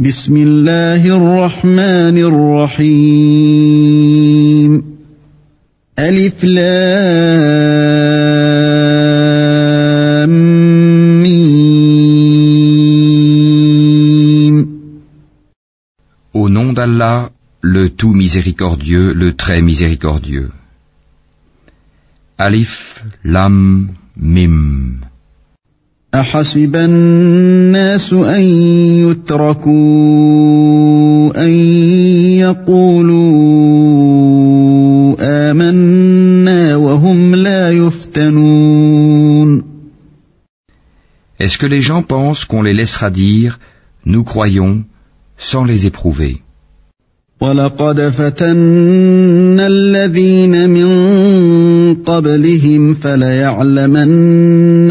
بسم الله الرحمن الرحيم ألف لام ميم Au nom d'Allah, le tout miséricordieux, le très miséricordieux. Alif, Lam, Mim. أحسب الناس أن يتركوا أن يقولوا آمنا وهم لا يفتنون. Est-ce que les gens pensent qu'on les laissera dire Nous croyons sans les éprouver ولقد فتنا الذين من قبلهم فليعلمن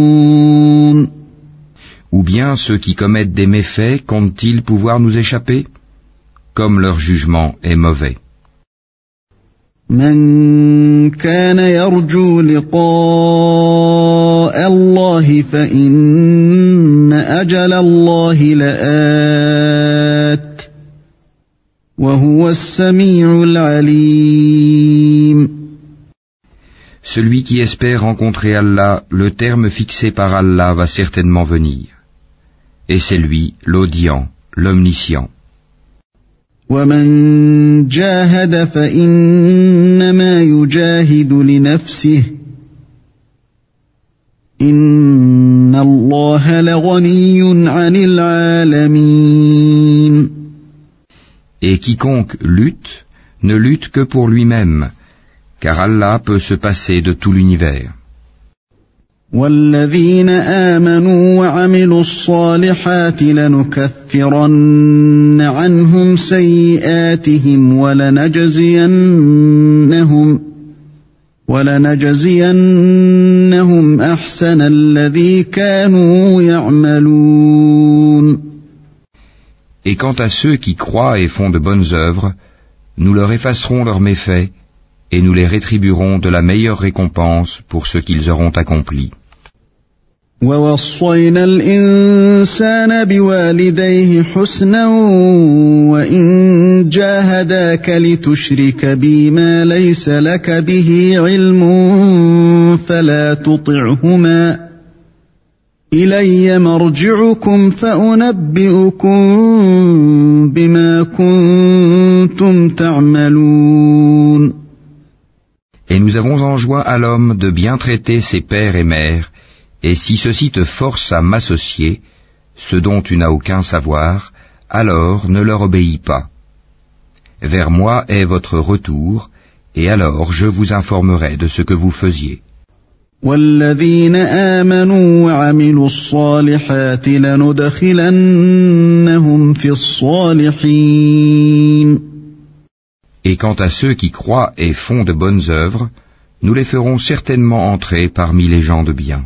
ceux qui commettent des méfaits comptent-ils pouvoir nous échapper Comme leur jugement est mauvais. من كان يرجو لقاء الله فإن أجل الله لآت وهو السميع العليم Celui qui espère rencontrer Allah, le terme fixé par Allah va certainement venir. Et c'est lui, l'audient, l'omniscient. ومن جاهد فإنما يجاهد لنفسه إن الله لغني عن العالمين Et quiconque lutte, ne lutte que pour lui-même, car Allah peut se passer de tout l'univers. والذين آمنوا وعملوا الصالحات لنكفرن عنهم سيئاتهم ولنجزينهم ولنجزينهم أحسن الذي كانوا يعملون Et quant à ceux qui croient et font de bonnes œuvres, nous leur effacerons leurs méfaits et nous les rétribuerons de la meilleure récompense pour ce qu'ils auront accompli. ووصينا الإنسان بوالديه حسنا وإن جاهداك لتشرك بي ما ليس لك به علم فلا تطعهما إلي مرجعكم فأنبئكم بما كنتم تعملون. Et nous avons enjoint à l'homme de bien traiter ses pères et mères, Et si ceci te force à m'associer, ce dont tu n'as aucun savoir, alors ne leur obéis pas. Vers moi est votre retour, et alors je vous informerai de ce que vous faisiez. Et quant à ceux qui croient et font de bonnes œuvres, nous les ferons certainement entrer parmi les gens de bien.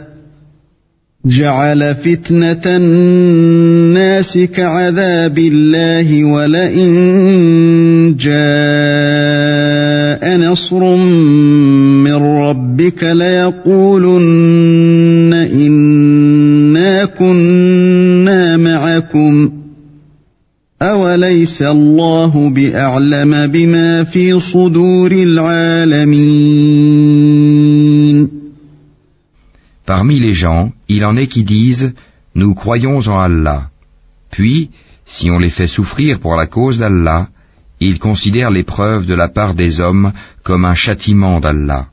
جعل فتنة الناس كعذاب الله ولئن جاء نصر من ربك ليقولن إنا كنا معكم. أوليس الله بأعلم بما في صدور العالمين؟ Parmi les gens, il en est qui disent Nous croyons en Allah. Puis, si on les fait souffrir pour la cause d'Allah, ils considèrent l'épreuve de la part des hommes comme un châtiment d'Allah.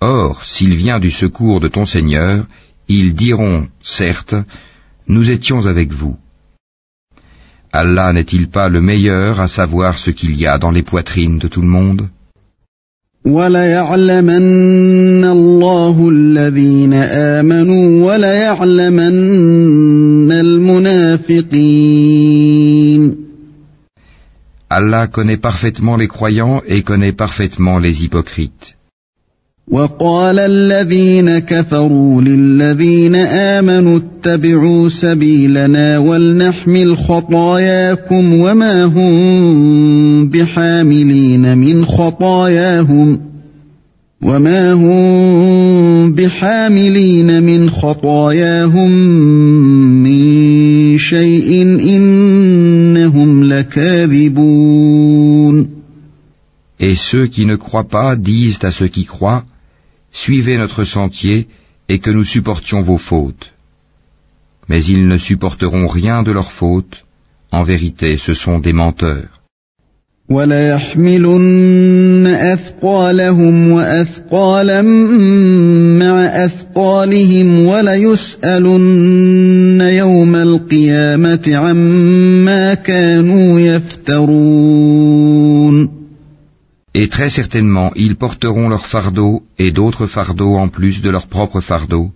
Or, s'il vient du secours de ton Seigneur, Ils diront, certes, nous étions avec vous. Allah n'est-il pas le meilleur à savoir ce qu'il y a dans les poitrines de tout le monde? Allah connaît parfaitement les croyants et connaît parfaitement les hypocrites. وقال الذين كفروا للذين آمنوا اتبعوا سبيلنا ولنحمل خطاياكم وما هم بحاملين من خطاياهم وما هم بحاملين من خطاياهم من شيء إنهم لكاذبون. Et ceux qui ne croient pas disent à ceux qui croient Suivez notre sentier et que nous supportions vos fautes. Mais ils ne supporteront rien de leurs fautes. En vérité, ce sont des menteurs. Et très certainement, ils porteront leur fardeau et d'autres fardeaux en plus de leur propre fardeau,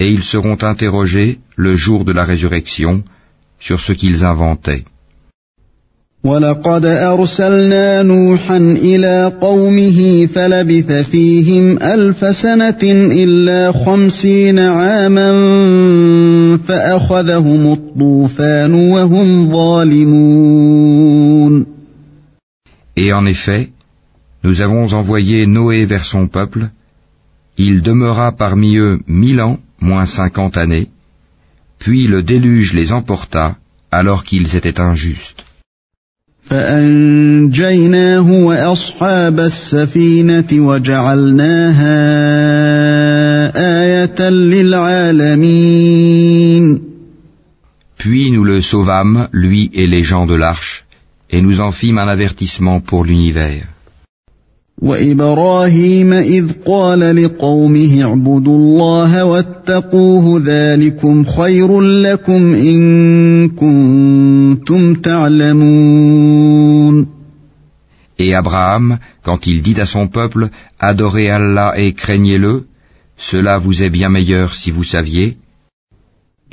et ils seront interrogés le jour de la résurrection sur ce qu'ils inventaient. Et en effet, nous avons envoyé Noé vers son peuple, il demeura parmi eux mille ans, moins cinquante années, puis le déluge les emporta alors qu'ils étaient injustes. Puis nous le sauvâmes, lui et les gens de l'arche, et nous en fîmes un avertissement pour l'univers. وإبراهيم إذ قال لقومه اعبدوا الله واتقوه ذلكم خير لكم إن كنتم تعلمون Et Abraham, quand il dit à son peuple, Adorez Allah et craignez-le, cela vous est bien meilleur si vous saviez.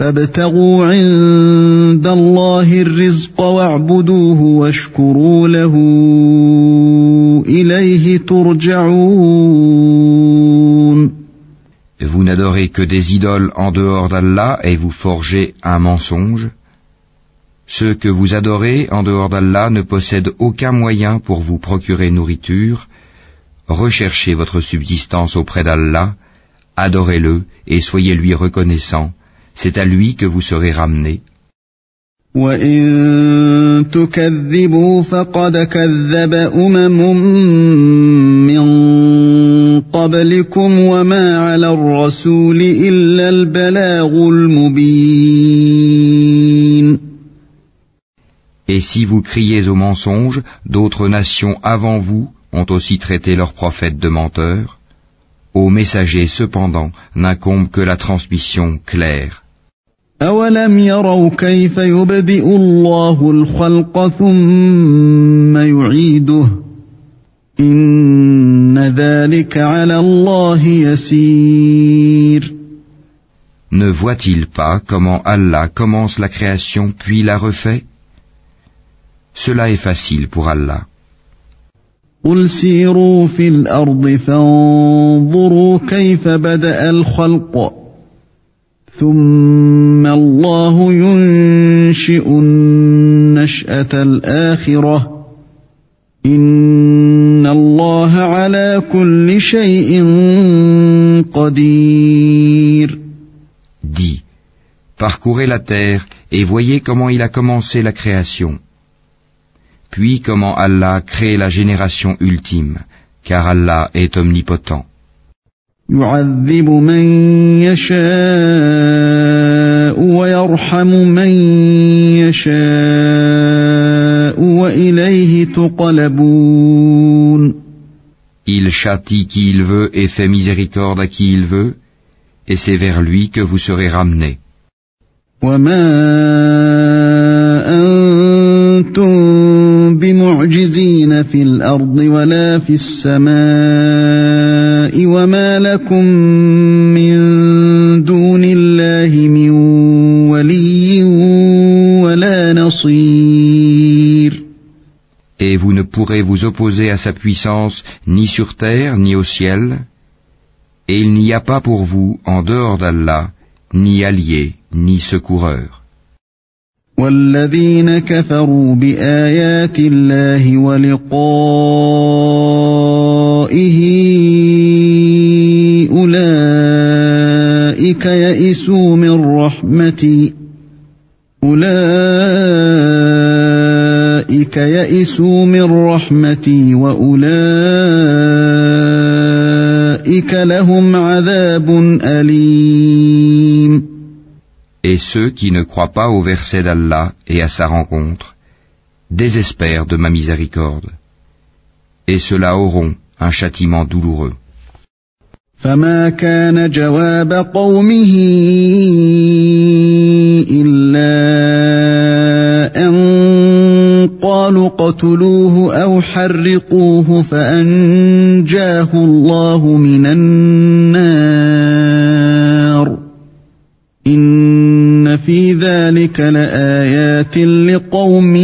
فابتغوا عند الله الرزق واعبدوه واشكروا له إليه ترجعون Vous n'adorez que des idoles en dehors d'Allah et vous forgez un mensonge Ceux que vous adorez en dehors d'Allah ne possèdent aucun moyen pour vous procurer nourriture. Recherchez votre subsistance auprès d'Allah, adorez-le et soyez lui reconnaissants c'est à lui que vous serez ramenés. Et si vous criez au mensonge, d'autres nations avant vous ont aussi traité leurs prophètes de menteurs. Aux messagers cependant n'incombe que la transmission claire. أولم يروا كيف يبدئ الله الخلق ثم يعيده إن ذلك على الله يسير Ne voit-il pas comment Allah commence la création puis la refait Cela est facile pour Allah. قل سيروا في الأرض فانظروا كيف بدأ الخلق ثم الله ينشئ النشأة الآخرة إن الله على كل شيء قدير Dis, parcourez la terre et voyez comment il a commencé la création. puis comment Allah crée la génération ultime, car Allah est omnipotent. يعذب من يشاء ويرحم من يشاء وإليه تقلبون Il châtie qui il veut et fait miséricorde à qui il veut, et c'est vers lui que vous serez ramenés. وما أنتم بمعجزين في الأرض ولا في السماء وما لكم من دون الله من ولي ولا نصير Et vous ne pourrez vous opposer à sa puissance ni sur terre ni au ciel, et il n'y a pas pour vous, en dehors d'Allah, ni allié, ni secoureur. والذين كفروا بآيات الله ولقائه أولئك يئسوا من رحمتي أولئك يئسوا من رحمتي وأولئك لهم عذاب أليم Et ceux qui ne croient pas au verset d'Allah et à sa rencontre désespèrent de ma miséricorde. Et ceux-là auront un châtiment douloureux. فما كان جواب قومه إلا أن قالوا اقتلوه أو حرقوه فأنجاه الله من النار إن في ذلك لآيات لقوم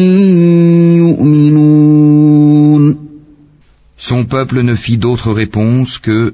يؤمنون Son peuple ne fit d'autre réponse que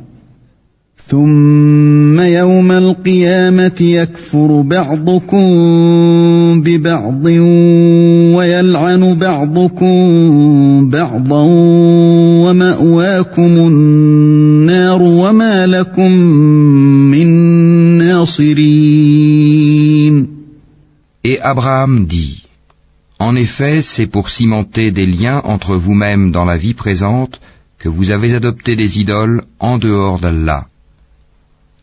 ثم يوم القيامة يكفر بعضكم ببعض ويلعن بعضكم بعضا ومأواكم النار وما لكم من ناصرين Et Abraham dit, En effet, c'est pour cimenter des liens entre vous-mêmes dans la vie présente que vous avez adopté des idoles en dehors d'Allah.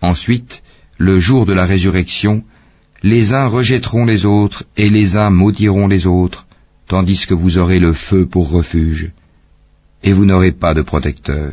Ensuite, le jour de la résurrection, les uns rejetteront les autres et les uns maudiront les autres, tandis que vous aurez le feu pour refuge, et vous n'aurez pas de protecteur.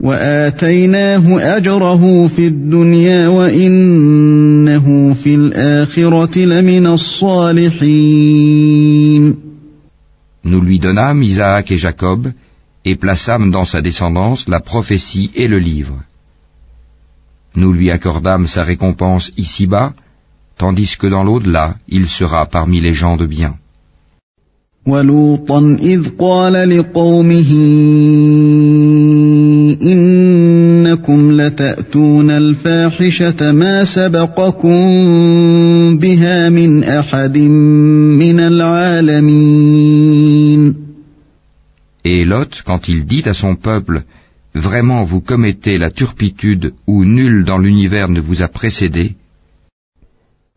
وآتيناه أجره في الدنيا وإنه في الآخرة لمن الصالحين Nous lui donnâmes Isaac et Jacob, et plaçâmes dans sa descendance la prophétie et le livre. Nous lui accordâmes sa récompense ici-bas, tandis que dans l'au-delà, il sera parmi les gens de bien. ولوطا إذ قال لقومه إنكم لتأتون الفاحشة ما سبقكم بها من أحد من العالمين Et Lot, quand il dit à son peuple, Vraiment vous commettez la turpitude où nul dans l'univers ne vous a précédé,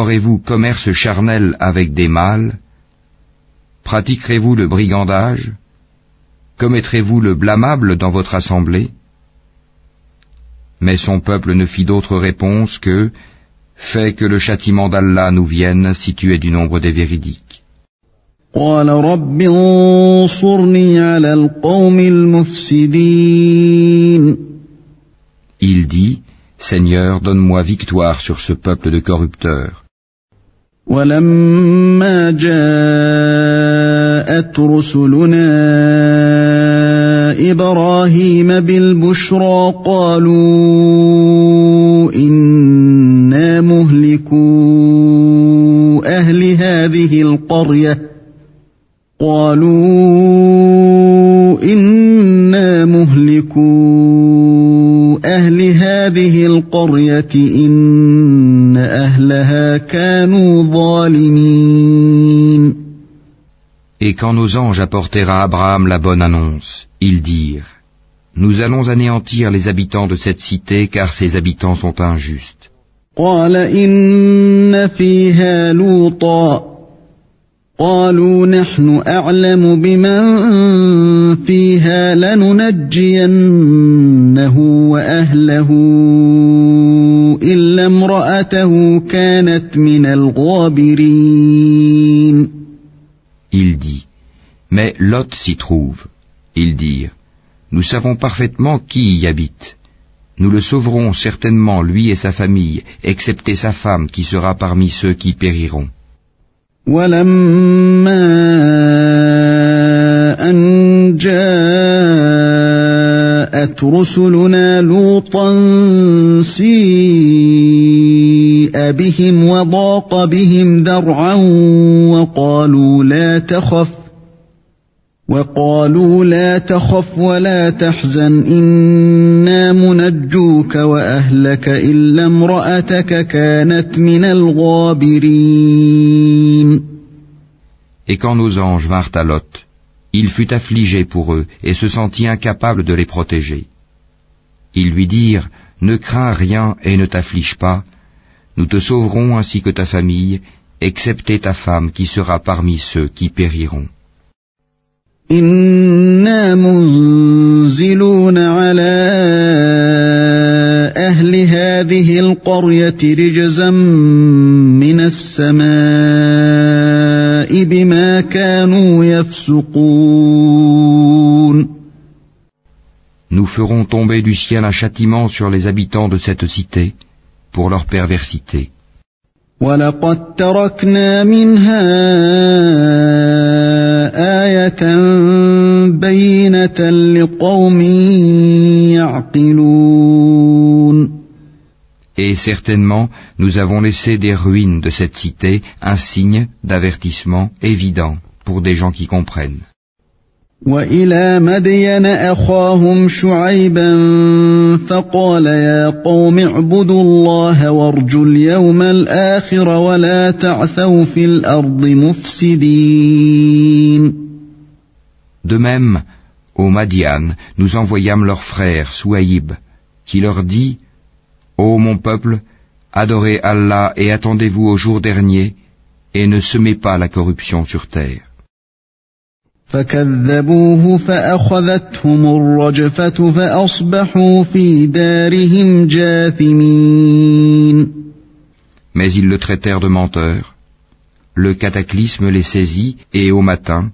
Aurez-vous commerce charnel avec des mâles? Pratiquerez-vous le brigandage? Commettrez-vous le blâmable dans votre assemblée? Mais son peuple ne fit d'autre réponse que Fais que le châtiment d'Allah nous vienne si tu es du nombre des véridiques. Il dit, Seigneur, donne-moi victoire sur ce peuple de corrupteurs. ولما جاءت رسلنا إبراهيم بالبشرى قالوا إنا مهلكو أهل هذه القرية. قالوا إنا مهلكوا أهل هذه القرية إن أهلها كانوا ظالمين Et quand nos anges apportèrent à Abraham la bonne annonce, ils dirent, Nous allons anéantir les habitants de cette cité car ses habitants sont injustes. قالوا نحن أعلم بمن فيها لننجينه وأهله Il dit, mais Lot s'y trouve. Ils dirent, nous savons parfaitement qui y habite. Nous le sauverons certainement, lui et sa famille, excepté sa femme qui sera parmi ceux qui périront. بهم وضاق بهم ذرعا وقالوا لا تخف وقالوا لا تخف ولا تحزن إنا منجوك وأهلك إلا امرأتك كانت من الغابرين Et quand nos anges vinrent à Lot, il fut affligé pour eux et se sentit incapable de les protéger. Ils lui dirent, Ne crains rien et ne t'afflige pas, Nous te sauverons ainsi que ta famille, excepté ta femme qui sera parmi ceux qui périront. Nous ferons tomber du ciel un châtiment sur les habitants de cette cité pour leur perversité. Et certainement, nous avons laissé des ruines de cette cité un signe d'avertissement évident pour des gens qui comprennent. وإلى مدين أخاهم شعيبا فقال يا قوم اعبدوا الله وارجوا اليوم الآخر ولا تعثوا في الأرض مفسدين De même, au Madian, nous envoyâmes leur frère Souaïb, qui leur dit Ô mon peuple, adorez Allah et attendez-vous au jour dernier, et ne semez pas la corruption sur terre. فكذبوه فأخذتهم الرجفة فأصبحوا في دارهم جاثمين Mais ils le traitèrent de menteur. Le cataclysme les saisit et au matin,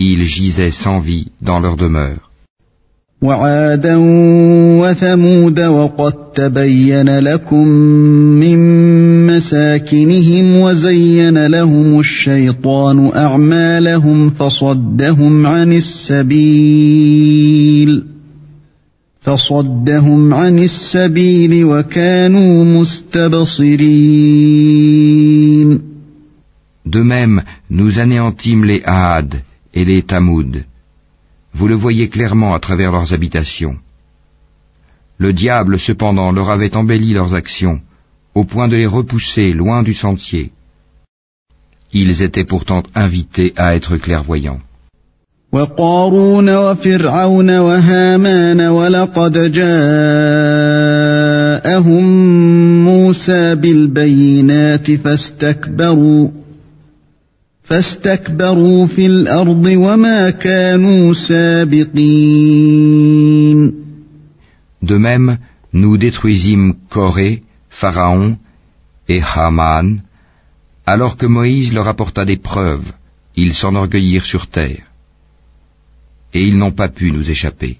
ils gisaient sans vie dans leur demeure. وعادا وثمود وقد تبين لكم من مساكنهم وزين لهم الشيطان أعمالهم فصدهم عن السبيل فصدهم عن السبيل وكانوا مستبصرين De même, nous anéantîmes les Had et les Tamoud. Vous le voyez clairement à travers leurs habitations. Le diable cependant leur avait embelli leurs actions, au point de les repousser loin du sentier. Ils étaient pourtant invités à être clairvoyants. De même, nous détruisîmes Corée, Pharaon et Haman, alors que Moïse leur apporta des preuves, ils s'enorgueillirent sur terre. Et ils n'ont pas pu nous échapper.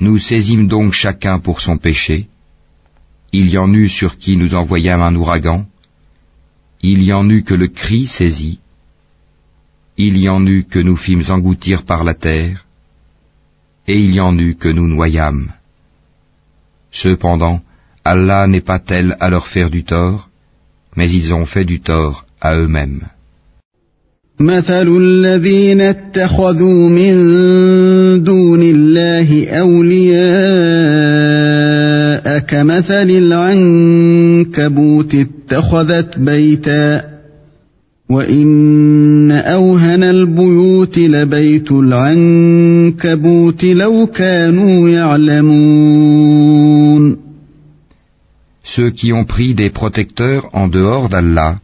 Nous saisîmes donc chacun pour son péché. Il y en eut sur qui nous envoyâmes un ouragan, il y en eut que le cri saisit, il y en eut que nous fîmes engloutir par la terre, et il y en eut que nous noyâmes. Cependant, Allah n'est pas tel à leur faire du tort, mais ils ont fait du tort à eux-mêmes. مثل الذين اتخذوا من دون الله أولياء كمثل العنكبوت اتخذت بيتا وإن أوهن البيوت لبيت العنكبوت لو كانوا يعلمون Ceux qui ont pris des protecteurs en dehors d'Allah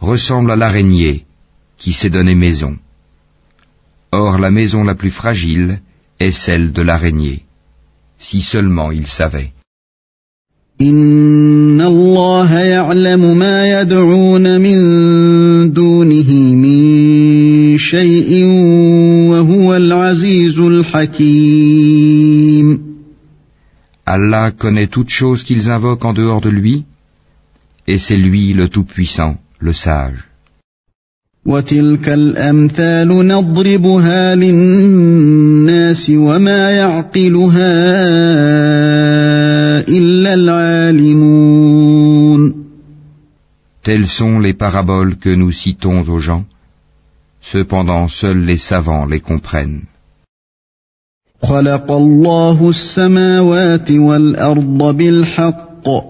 ressemblent à l'araignée. qui s'est donné maison. Or la maison la plus fragile est celle de l'araignée, si seulement ils savaient. إن الله يعلم ما يدعون من دونه من شيء وهو العزيز الحكيم Allah connaît toutes choses qu'ils invoquent en dehors de lui, et c'est lui le Tout-Puissant, le Sage. وتلك الأمثال نضربها للناس وما يعقلها إلا العالمون Telles sont les paraboles que nous citons aux gens, cependant seuls les savants les comprennent. خلق الله السماوات والأرض بالحق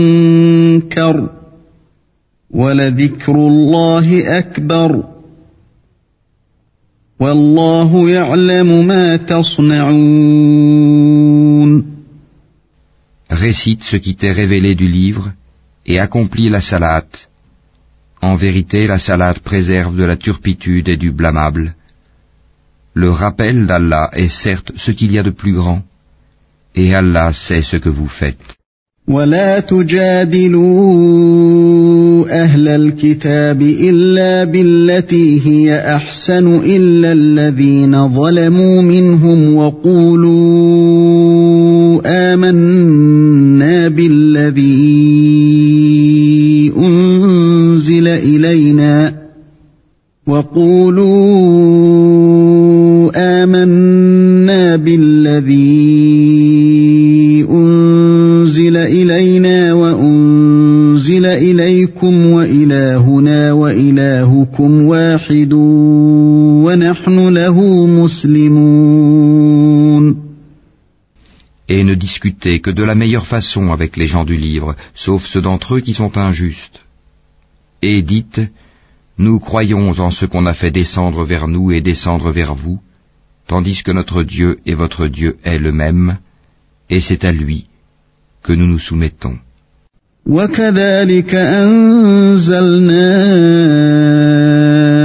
والمنكر ولذكر الله أكبر والله يعلم ما تصنعون récite ce qui t'est révélé du livre et accomplis la salate. En vérité, la salate préserve de la turpitude et du blâmable. Le rappel d'Allah est certes ce qu'il y a de plus grand, Et Allah sait ce que vous faites. ولا تجادلوا أهل الكتاب إلا بالتي هي أحسن إلا الذين ظلموا منهم وقولوا آمنا بالذي أنزل إلينا وقولوا واحد ونحن له مسلمون Et ne discutez que de la meilleure façon avec les gens du livre, sauf ceux d'entre eux qui sont injustes. Et dites, nous croyons en ce qu'on a fait descendre vers nous et descendre vers vous, tandis que notre Dieu et votre Dieu est le même, et c'est à lui que nous nous soumettons.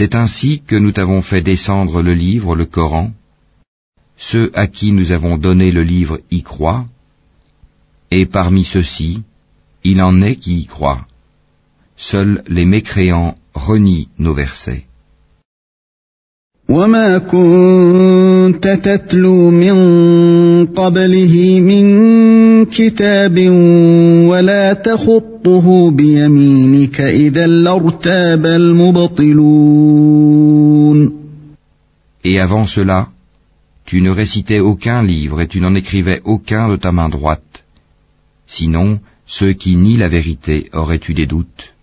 C'est ainsi que nous t'avons fait descendre le livre, le Coran, Ceux à qui nous avons donné le livre y croient, et parmi ceux-ci, il en est qui y croient. Seuls les mécréants renient nos versets. Et avant cela, tu ne récitais aucun livre et tu n'en écrivais aucun de ta main droite. Sinon, ceux qui nient la vérité auraient eu des doutes.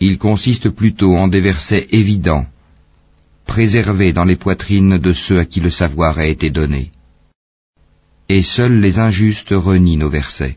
Il consiste plutôt en des versets évidents, préservés dans les poitrines de ceux à qui le savoir a été donné. Et seuls les injustes renient nos versets.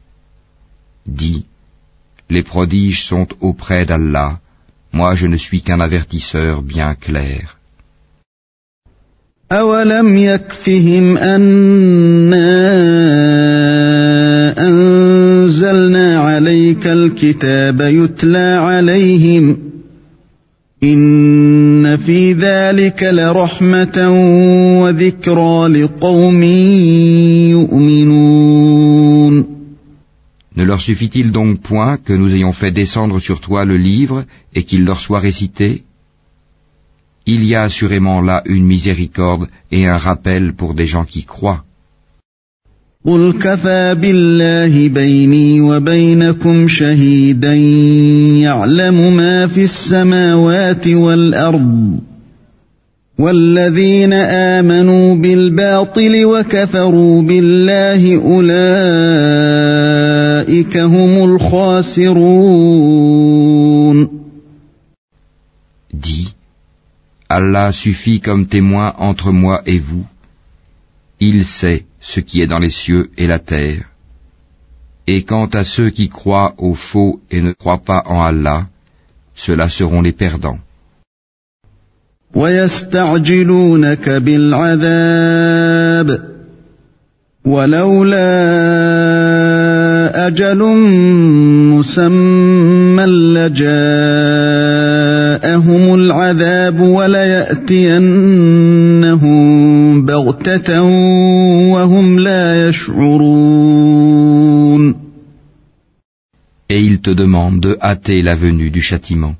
Dis, Les prodiges sont auprès d'Allah, moi je ne suis qu'un avertisseur bien clair. Ne leur suffit-il donc point que nous ayons fait descendre sur toi le livre et qu'il leur soit récité Il y a assurément là une miséricorde et un rappel pour des gens qui croient. قل كفى بالله بيني وبينكم شهيدا يعلم ما في السماوات والارض والذين امنوا بالباطل وكفروا بالله اولئك هم الخاسرون Dis, Allah suffit comme témoin entre moi et vous. Il sait ce qui est dans les cieux et la terre. Et quant à ceux qui croient au faux et ne croient pas en Allah, ceux-là seront les perdants. Et ils te demandent de hâter la venue du châtiment.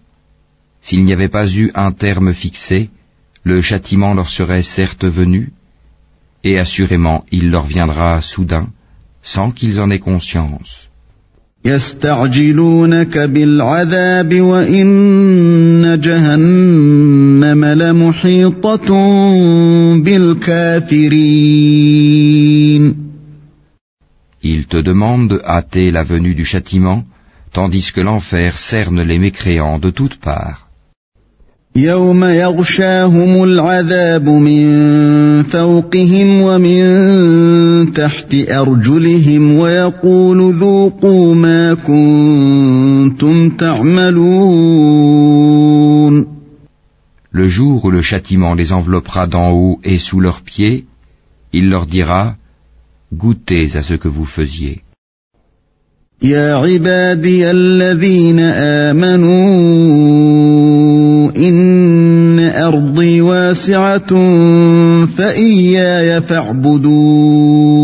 S'il n'y avait pas eu un terme fixé, le châtiment leur serait certes venu, et assurément il leur viendra soudain, sans qu'ils en aient conscience. Ils te demandent de hâter la venue du châtiment, tandis que l'enfer cerne les mécréants de toutes parts. يوم يغشاهم العذاب من فوقهم ومن تحت أرجلهم ويقول ذوقوا ما كنتم تعملون Le jour où le châtiment les enveloppera d'en haut et sous leurs pieds, il leur dira Goûtez à ce que vous faisiez. يا عبادي الذين آمنوا إن أرضي واسعة فإياي فاعبدون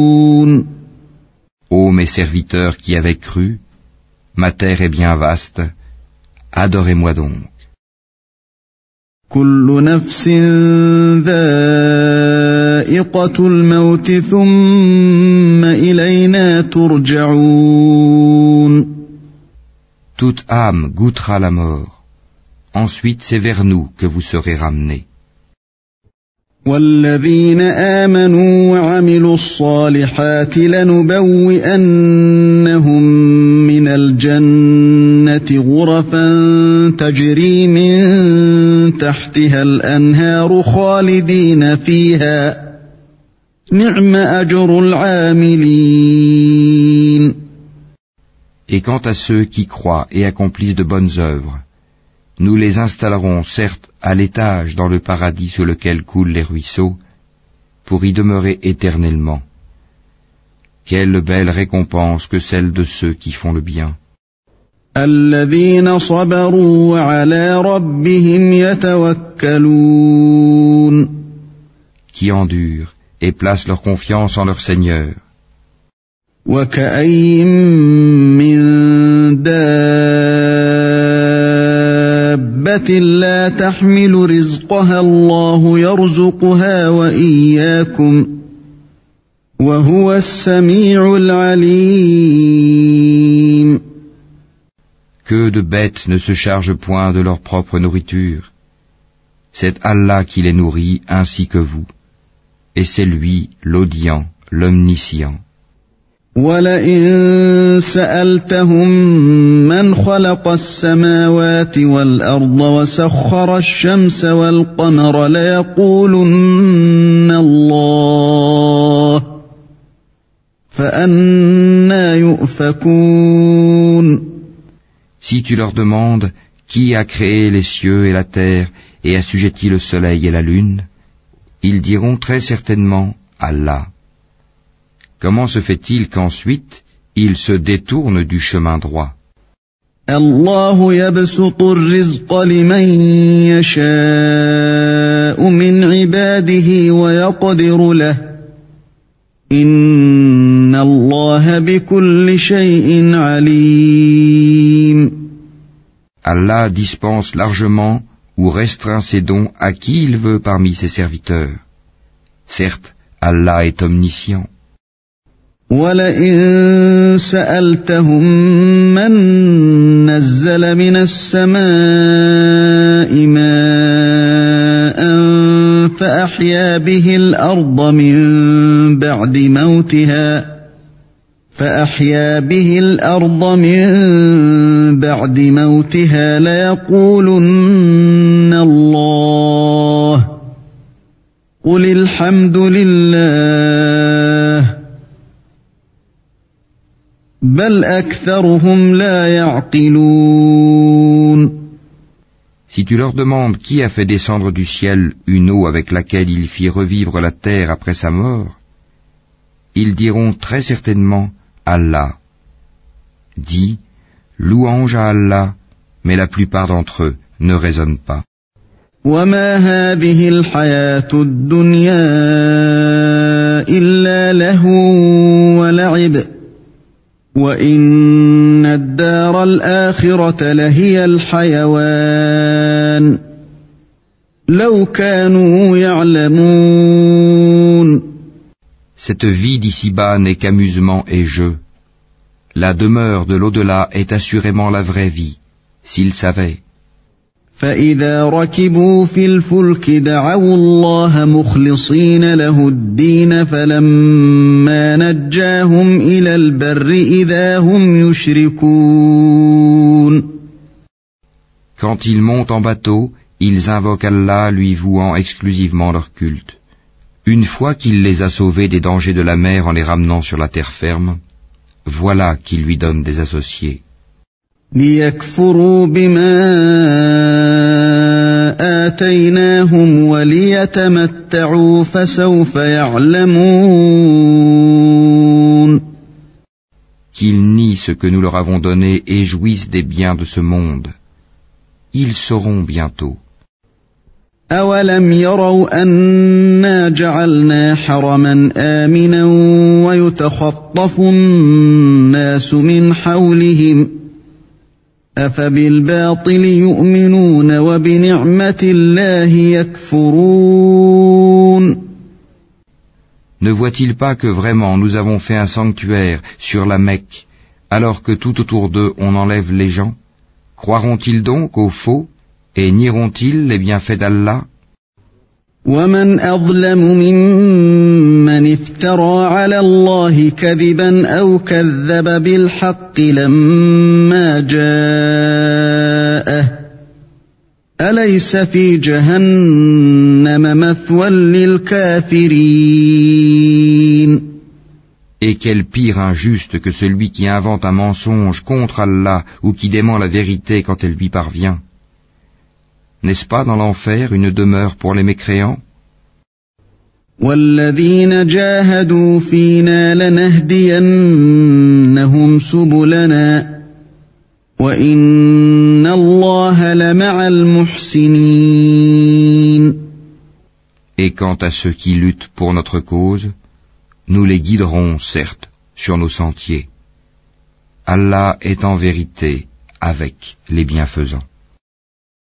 Ô mes serviteurs qui avez cru, ma terre est bien vaste, adorez-moi donc. كل نفس ذائقة الموت ثم إلينا ترجعون Toute âme goûtera la mort. Ensuite c'est vers nous que vous serez ramenés. والذين آمنوا وعملوا الصالحات لنبوئنهم من الجنة غرفا تجري من تحتها الأنهار خالدين فيها نعم أجر العاملين Et quant à ceux qui croient et accomplissent de bonnes œuvres, nous les installerons certes à l'étage dans le paradis sur lequel coulent les ruisseaux, pour y demeurer éternellement. Quelle belle récompense que celle de ceux qui font le bien. Qui endurent et placent leur confiance en leur Seigneur. وكأي من دابة لا تحمل رزقها الله يرزقها وإياكم وهو السميع العليم Que de bêtes ne se chargent point de leur propre nourriture. C'est Allah qui les nourrit ainsi que vous. Et c'est lui l'audient, l'omniscient. ولئن سألتهم من خلق السماوات والأرض وسخر الشمس والقمر ليقولن الله فأنا يؤفكون Si tu leur demandes qui a créé les cieux et la terre et assujetti le soleil et la lune, ils diront très certainement Allah. Comment se fait-il qu'ensuite ils se détournent du chemin droit الله يبسط الرزق لمن يشاء من عباده ويقدر له إن الله بكل شيء عليم Allah dispense largement ou restreint ses dons à qui il veut parmi ses serviteurs. Certes, Allah est omniscient. ولئن سألتهم من نزل من السماء ماء فأحيا به الأرض من بعد موتها فأحيا به الأرض من بعد موتها ليقولن الله قل الحمد لله Si tu leur demandes qui a fait descendre du ciel une eau avec laquelle il fit revivre la terre après sa mort, ils diront très certainement Allah. Dis, louange à Allah, mais la plupart d'entre eux ne raisonnent pas. وما هذه الحياة الدنيا إلا لهو ولعب وإن الدار الآخرة لهي الحيوان لو كانوا يعلمون Cette vie d'ici-bas n'est qu'amusement et jeu. La demeure de l'au-delà est assurément la vraie vie, s'ils savaient. فإذا ركبوا في الفلك دعوا الله مخلصين له الدين فلما نجاهم إلى البر إذا هم يشركون Quand ils montent en bateau, ils invoquent Allah lui vouant exclusivement leur culte. Une fois qu'il les a sauvés des dangers de la mer en les ramenant sur la terre ferme, voilà qu'il lui donne des associés. Qu'ils nient ce que nous leur avons donné et jouissent des biens de ce monde. Ils sauront bientôt. أولم يروا أنا جعلنا حرما آمنا ويتخطف الناس من حولهم أفبالباطل يؤمنون وبنعمة الله يكفرون Ne voient-ils pas que vraiment nous avons fait un sanctuaire sur la Mecque, alors que tout autour d'eux on enlève les gens Croiront-ils donc au faux et nieront-ils les bienfaits d'Allah ومن أظلم ممن افترى على الله كذبا أو كذب بالحق لما جاءه أليس في جهنم مثوى للكافرين Et quel pire injuste que celui qui invente un mensonge contre Allah ou qui dément la vérité quand elle lui parvient. N'est-ce pas dans l'enfer une demeure pour les mécréants Et quant à ceux qui luttent pour notre cause, nous les guiderons, certes, sur nos sentiers. Allah est en vérité avec les bienfaisants.